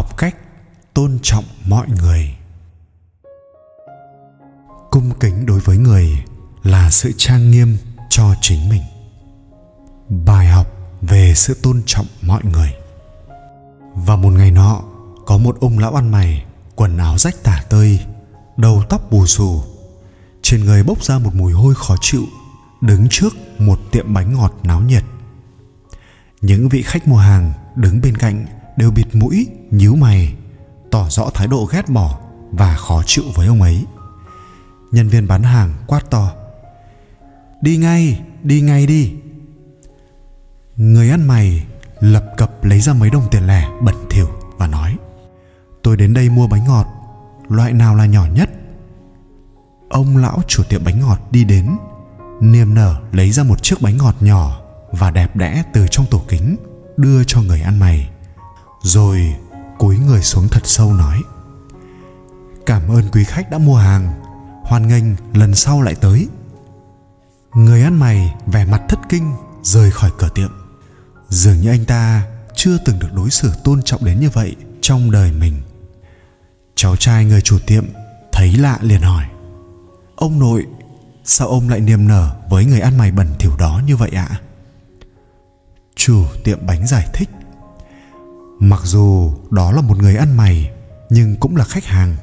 học cách tôn trọng mọi người. Cung kính đối với người là sự trang nghiêm cho chính mình. Bài học về sự tôn trọng mọi người. Và một ngày nọ, có một ông lão ăn mày, quần áo rách tả tơi, đầu tóc bù xù. Trên người bốc ra một mùi hôi khó chịu, đứng trước một tiệm bánh ngọt náo nhiệt. Những vị khách mua hàng đứng bên cạnh đều bịt mũi, nhíu mày, tỏ rõ thái độ ghét bỏ và khó chịu với ông ấy. Nhân viên bán hàng quát to, đi ngay đi ngay đi. Người ăn mày lập cập lấy ra mấy đồng tiền lẻ, bẩn thỉu và nói, tôi đến đây mua bánh ngọt, loại nào là nhỏ nhất? Ông lão chủ tiệm bánh ngọt đi đến, niềm nở lấy ra một chiếc bánh ngọt nhỏ và đẹp đẽ từ trong tủ kính, đưa cho người ăn mày rồi cúi người xuống thật sâu nói, cảm ơn quý khách đã mua hàng. Hoan nghênh lần sau lại tới. Người ăn mày vẻ mặt thất kinh, rời khỏi cửa tiệm. Dường như anh ta chưa từng được đối xử tôn trọng đến như vậy trong đời mình. Cháu trai người chủ tiệm thấy lạ liền hỏi, ông nội, sao ông lại niềm nở với người ăn mày bẩn thỉu đó như vậy ạ? À? chủ tiệm bánh giải thích mặc dù đó là một người ăn mày, nhưng cũng là khách hàng.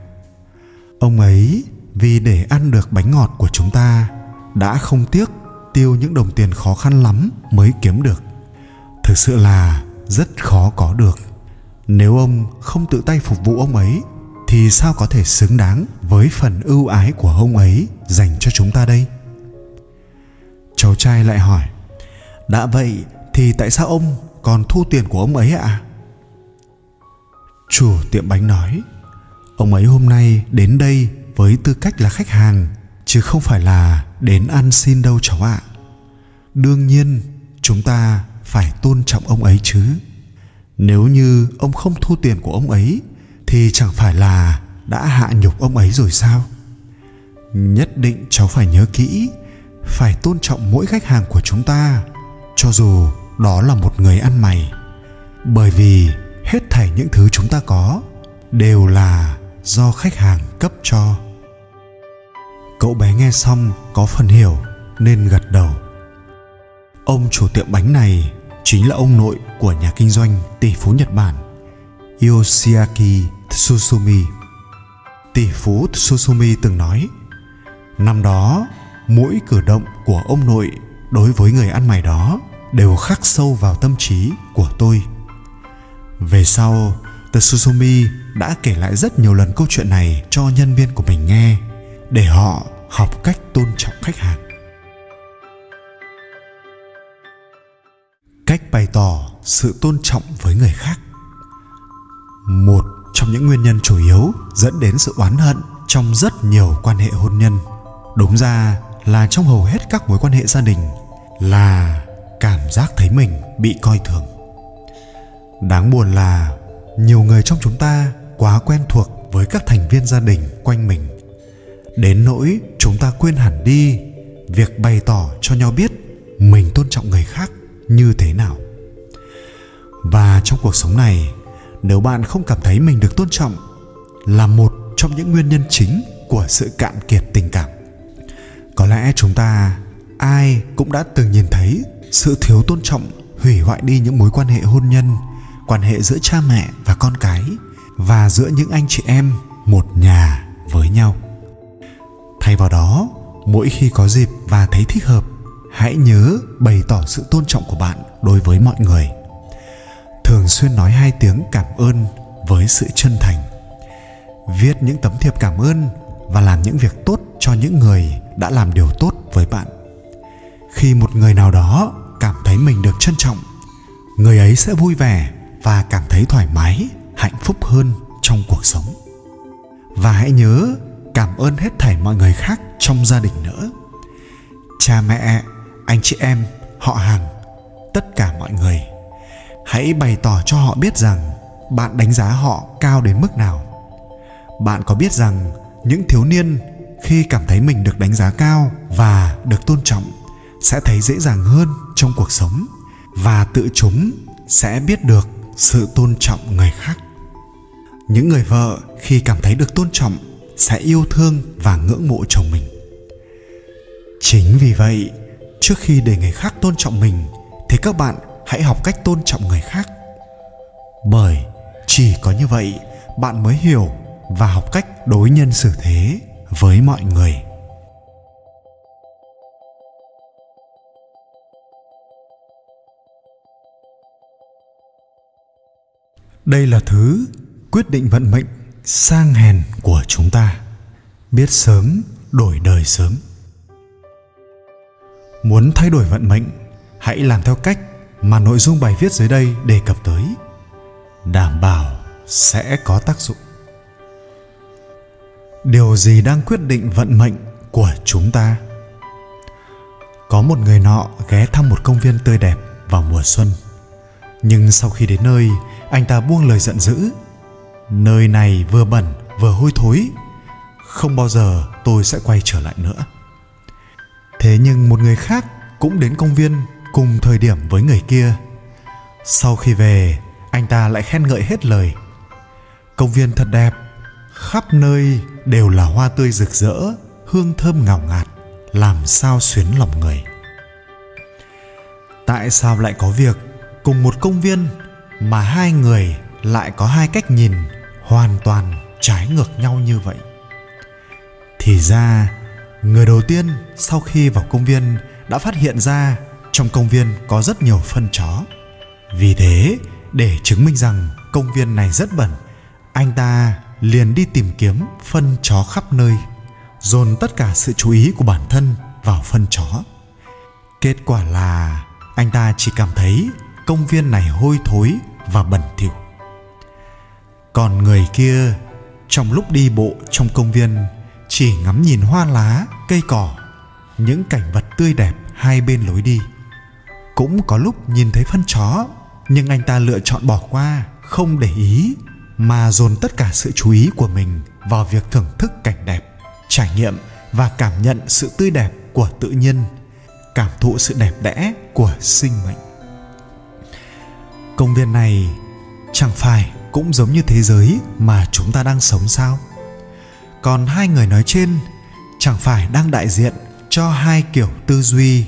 Ông ấy, vì để ăn được bánh ngọt của chúng ta, đã không tiếc tiêu những đồng tiền khó khăn lắm mới kiếm được. Thực sự là rất khó có được. Nếu ông không tự tay phục vụ ông ấy, thì sao có thể xứng đáng với phần ưu ái của ông ấy dành cho chúng ta đây? Cháu trai lại hỏi, đã vậy thì tại sao ông còn thu tiền của ông ấy ạ? à? Chủ tiệm bánh nói, ông ấy hôm nay đến đây với tư cách là khách hàng, chứ không phải là đến ăn xin đâu cháu ạ. Đương nhiên, chúng ta phải tôn trọng ông ấy chứ. Nếu như ông không thu tiền của ông ấy, thì chẳng phải là đã hạ nhục ông ấy rồi sao? Nhất định cháu phải nhớ kỹ, phải tôn trọng mỗi khách hàng của chúng ta, cho dù đó là một người ăn mày. Bởi vì hết thảy những thứ chúng ta có đều là do khách hàng cấp cho. Cậu bé nghe xong có phần hiểu nên gật đầu. Ông chủ tiệm bánh này chính là ông nội của nhà kinh doanh tỷ phú nhật bản yoshiaki tsusumi tỷ phú tsusumi từng nói, năm đó, mỗi cử động của ông nội đối với người ăn mày đó đều khắc sâu vào tâm trí của tôi về sau Tsutsumi đã kể lại rất nhiều lần câu chuyện này cho nhân viên của mình nghe, để họ học cách tôn trọng khách hàng. Cách bày tỏ sự tôn trọng với người khác. Một trong những nguyên nhân chủ yếu dẫn đến sự oán hận trong rất nhiều quan hệ hôn nhân. Đúng ra là trong hầu hết các mối quan hệ gia đình là cảm giác thấy mình bị coi thường đáng buồn là nhiều người trong chúng ta quá quen thuộc với các thành viên gia đình quanh mình. Đến nỗi chúng ta quên hẳn đi việc bày tỏ cho nhau biết mình tôn trọng người khác như thế nào. Và trong cuộc sống này, nếu bạn không cảm thấy mình được tôn trọng là một trong những nguyên nhân chính của sự cạn kiệt tình cảm. Có lẽ chúng ta, ai cũng đã từng nhìn thấy sự thiếu tôn trọng hủy hoại đi những mối quan hệ hôn nhân quan hệ giữa cha mẹ và con cái và giữa những anh chị em một nhà với nhau. Thay vào đó, mỗi khi có dịp và thấy thích hợp, hãy nhớ bày tỏ sự tôn trọng của bạn đối với mọi người. Thường xuyên nói hai tiếng cảm ơn với sự chân thành. Viết những tấm thiệp cảm ơn và làm những việc tốt cho những người đã làm điều tốt với bạn. Khi một người nào đó cảm thấy mình được trân trọng, người ấy sẽ vui vẻ và cảm thấy thoải mái, hạnh phúc hơn trong cuộc sống. Và hãy nhớ cảm ơn hết thảy mọi người khác trong gia đình nữa. Cha mẹ, anh chị em, họ hàng, tất cả mọi người, hãy bày tỏ cho họ biết rằng bạn đánh giá họ cao đến mức nào. Bạn có biết rằng những thiếu niên khi cảm thấy mình được đánh giá cao và được tôn trọng sẽ thấy dễ dàng hơn trong cuộc sống và tự chúng sẽ biết được sự tôn trọng người khác. Những người vợ khi cảm thấy được tôn trọng sẽ yêu thương và ngưỡng mộ chồng mình. Chính vì vậy, trước khi để người khác tôn trọng mình, thì các bạn hãy học cách tôn trọng người khác. Bởi chỉ có như vậy, bạn mới hiểu và học cách đối nhân xử thế với mọi người. Đây là thứ quyết định vận mệnh sang hèn của chúng ta. Biết sớm, đổi đời sớm. Muốn thay đổi vận mệnh, hãy làm theo cách mà nội dung bài viết dưới đây đề cập tới. Đảm bảo sẽ có tác dụng. Điều gì đang quyết định vận mệnh của chúng ta? Có một người nọ ghé thăm một công viên tươi đẹp vào mùa xuân nhưng sau khi đến nơi, anh ta buông lời giận dữ. Nơi này vừa bẩn, vừa hôi thối. Không bao giờ tôi sẽ quay trở lại nữa. Thế nhưng một người khác cũng đến công viên cùng thời điểm với người kia. Sau khi về, anh ta lại khen ngợi hết lời. Công viên thật đẹp, khắp nơi đều là hoa tươi rực rỡ, hương thơm ngào ngạt, làm sao xuyến lòng người. Tại sao lại có việc cùng một công viên mà hai người lại có hai cách nhìn hoàn toàn trái ngược nhau như vậy. Thì ra, người đầu tiên sau khi vào công viên đã phát hiện ra trong công viên có rất nhiều phân chó. Vì thế, để chứng minh rằng công viên này rất bẩn, anh ta liền đi tìm kiếm phân chó khắp nơi, dồn tất cả sự chú ý của bản thân vào phân chó. Kết quả là anh ta chỉ cảm thấy công viên này hôi thối và bẩn thỉu. Còn người kia, trong lúc đi bộ trong công viên, chỉ ngắm nhìn hoa lá, cây cỏ, những cảnh vật tươi đẹp hai bên lối đi. Cũng có lúc nhìn thấy phân chó, nhưng anh ta lựa chọn bỏ qua, không để ý, mà dồn tất cả sự chú ý của mình vào việc thưởng thức cảnh đẹp, trải nghiệm và cảm nhận sự tươi đẹp của tự nhiên, cảm thụ sự đẹp đẽ của sinh mệnh công viên này chẳng phải cũng giống như thế giới mà chúng ta đang sống sao? Còn hai người nói trên chẳng phải đang đại diện cho hai kiểu tư duy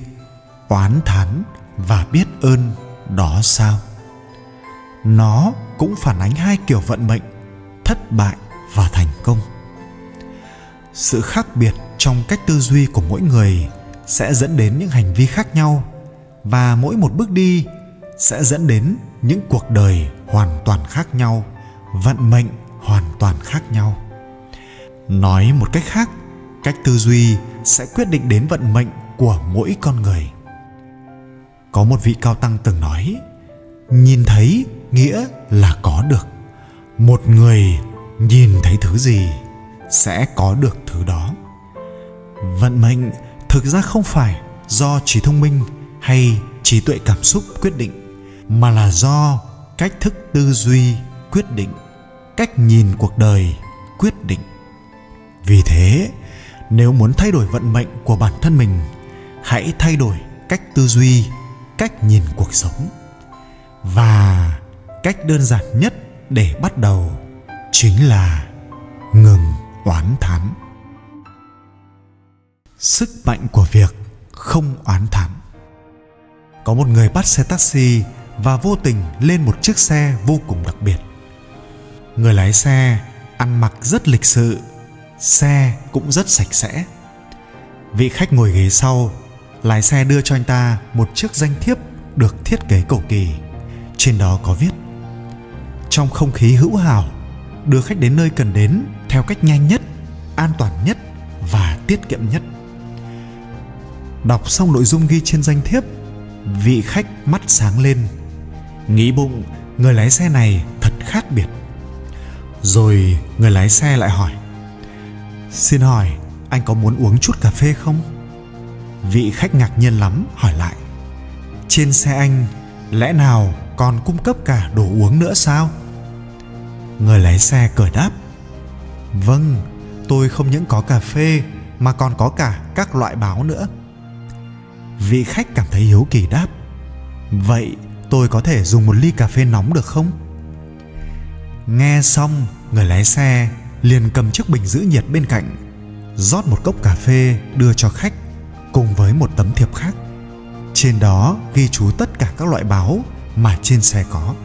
oán thán và biết ơn đó sao? Nó cũng phản ánh hai kiểu vận mệnh thất bại và thành công. Sự khác biệt trong cách tư duy của mỗi người sẽ dẫn đến những hành vi khác nhau và mỗi một bước đi sẽ dẫn đến những cuộc đời hoàn toàn khác nhau, vận mệnh hoàn toàn khác nhau. Nói một cách khác, cách tư duy sẽ quyết định đến vận mệnh của mỗi con người. Có một vị cao tăng từng nói, nhìn thấy nghĩa là có được, một người nhìn thấy thứ gì sẽ có được thứ đó. Vận mệnh thực ra không phải do trí thông minh hay trí tuệ cảm xúc quyết định mà là do cách thức tư duy, quyết định, cách nhìn cuộc đời, quyết định. Vì thế, nếu muốn thay đổi vận mệnh của bản thân mình, hãy thay đổi cách tư duy, cách nhìn cuộc sống. Và cách đơn giản nhất để bắt đầu chính là ngừng oán thán. Sức mạnh của việc không oán thán. Có một người bắt xe taxi và vô tình lên một chiếc xe vô cùng đặc biệt. Người lái xe ăn mặc rất lịch sự, xe cũng rất sạch sẽ. Vị khách ngồi ghế sau lái xe đưa cho anh ta một chiếc danh thiếp được thiết kế cổ kỳ. Trên đó có viết, trong không khí hữu hảo, đưa khách đến nơi cần đến theo cách nhanh nhất, an toàn nhất và tiết kiệm nhất. Đọc xong nội dung ghi trên danh thiếp, vị khách mắt sáng lên nghĩ bụng, người lái xe này thật khác biệt. Rồi người lái xe lại hỏi, xin hỏi, anh có muốn uống chút cà phê không? Vị khách ngạc nhiên lắm, hỏi lại, trên xe anh, lẽ nào còn cung cấp cả đồ uống nữa sao? Người lái xe cười đáp vâng tôi không những có cà phê mà còn có cả các loại báo nữa. Vị khách cảm thấy hiếu kỳ đáp, vậy tôi có thể dùng một ly cà phê nóng được không? Nghe xong, người lái xe liền cầm chiếc bình giữ nhiệt bên cạnh, rót một cốc cà phê đưa cho khách cùng với một tấm thiệp khác. Trên đó ghi chú tất cả các loại báo mà trên xe có.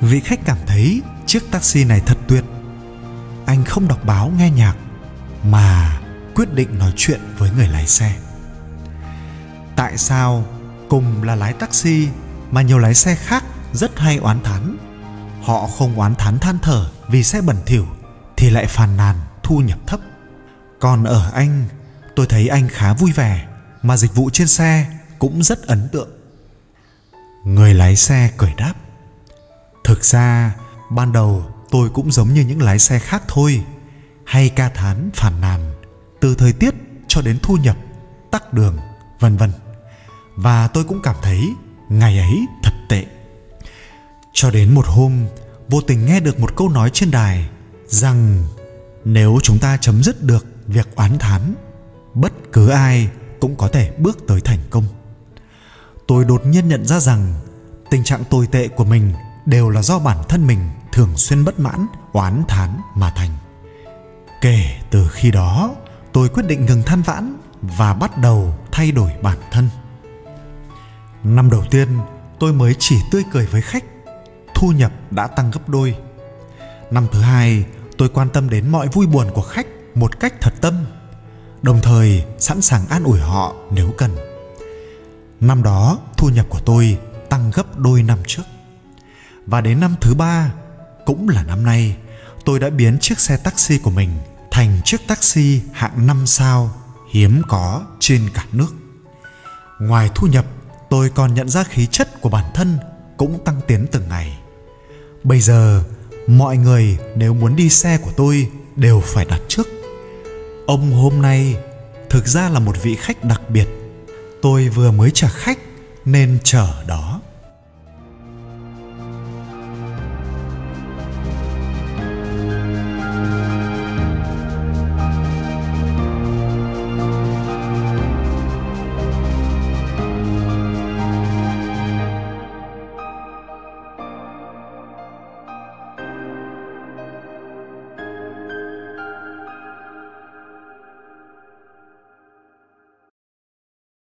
Vị khách cảm thấy chiếc taxi này thật tuyệt. Anh không đọc báo nghe nhạc, mà quyết định nói chuyện với người lái xe. Tại sao cùng là lái taxi mà nhiều lái xe khác rất hay oán thán. Họ không oán thán than thở vì xe bẩn thỉu thì lại phàn nàn thu nhập thấp. Còn ở anh, tôi thấy anh khá vui vẻ mà dịch vụ trên xe cũng rất ấn tượng. Người lái xe cười đáp, thực ra, ban đầu tôi cũng giống như những lái xe khác thôi, hay ca thán phàn nàn từ thời tiết cho đến thu nhập, tắc đường, vân vân. Và tôi cũng cảm thấy ngày ấy thật tệ. Cho đến một hôm, vô tình nghe được một câu nói trên đài rằng nếu chúng ta chấm dứt được việc oán thán, bất cứ ai cũng có thể bước tới thành công. Tôi đột nhiên nhận ra rằng tình trạng tồi tệ của mình đều là do bản thân mình thường xuyên bất mãn, oán thán mà thành. Kể từ khi đó, tôi quyết định ngừng than vãn và bắt đầu thay đổi bản thân năm đầu tiên tôi mới chỉ tươi cười với khách. Thu nhập đã tăng gấp đôi. Năm thứ hai tôi quan tâm đến mọi vui buồn của khách một cách thật tâm đồng thời sẵn sàng an ủi họ nếu cần. Năm đó thu nhập của tôi tăng gấp đôi năm trước. Và đến năm thứ ba cũng là năm nay tôi đã biến chiếc xe taxi của mình thành chiếc taxi hạng 5 sao hiếm có trên cả nước. Ngoài thu nhập, tôi còn nhận ra khí chất của bản thân cũng tăng tiến từng ngày. Bây giờ, mọi người nếu muốn đi xe của tôi đều phải đặt trước. Ông hôm nay thực ra là một vị khách đặc biệt. Tôi vừa mới trả khách nên chờ đó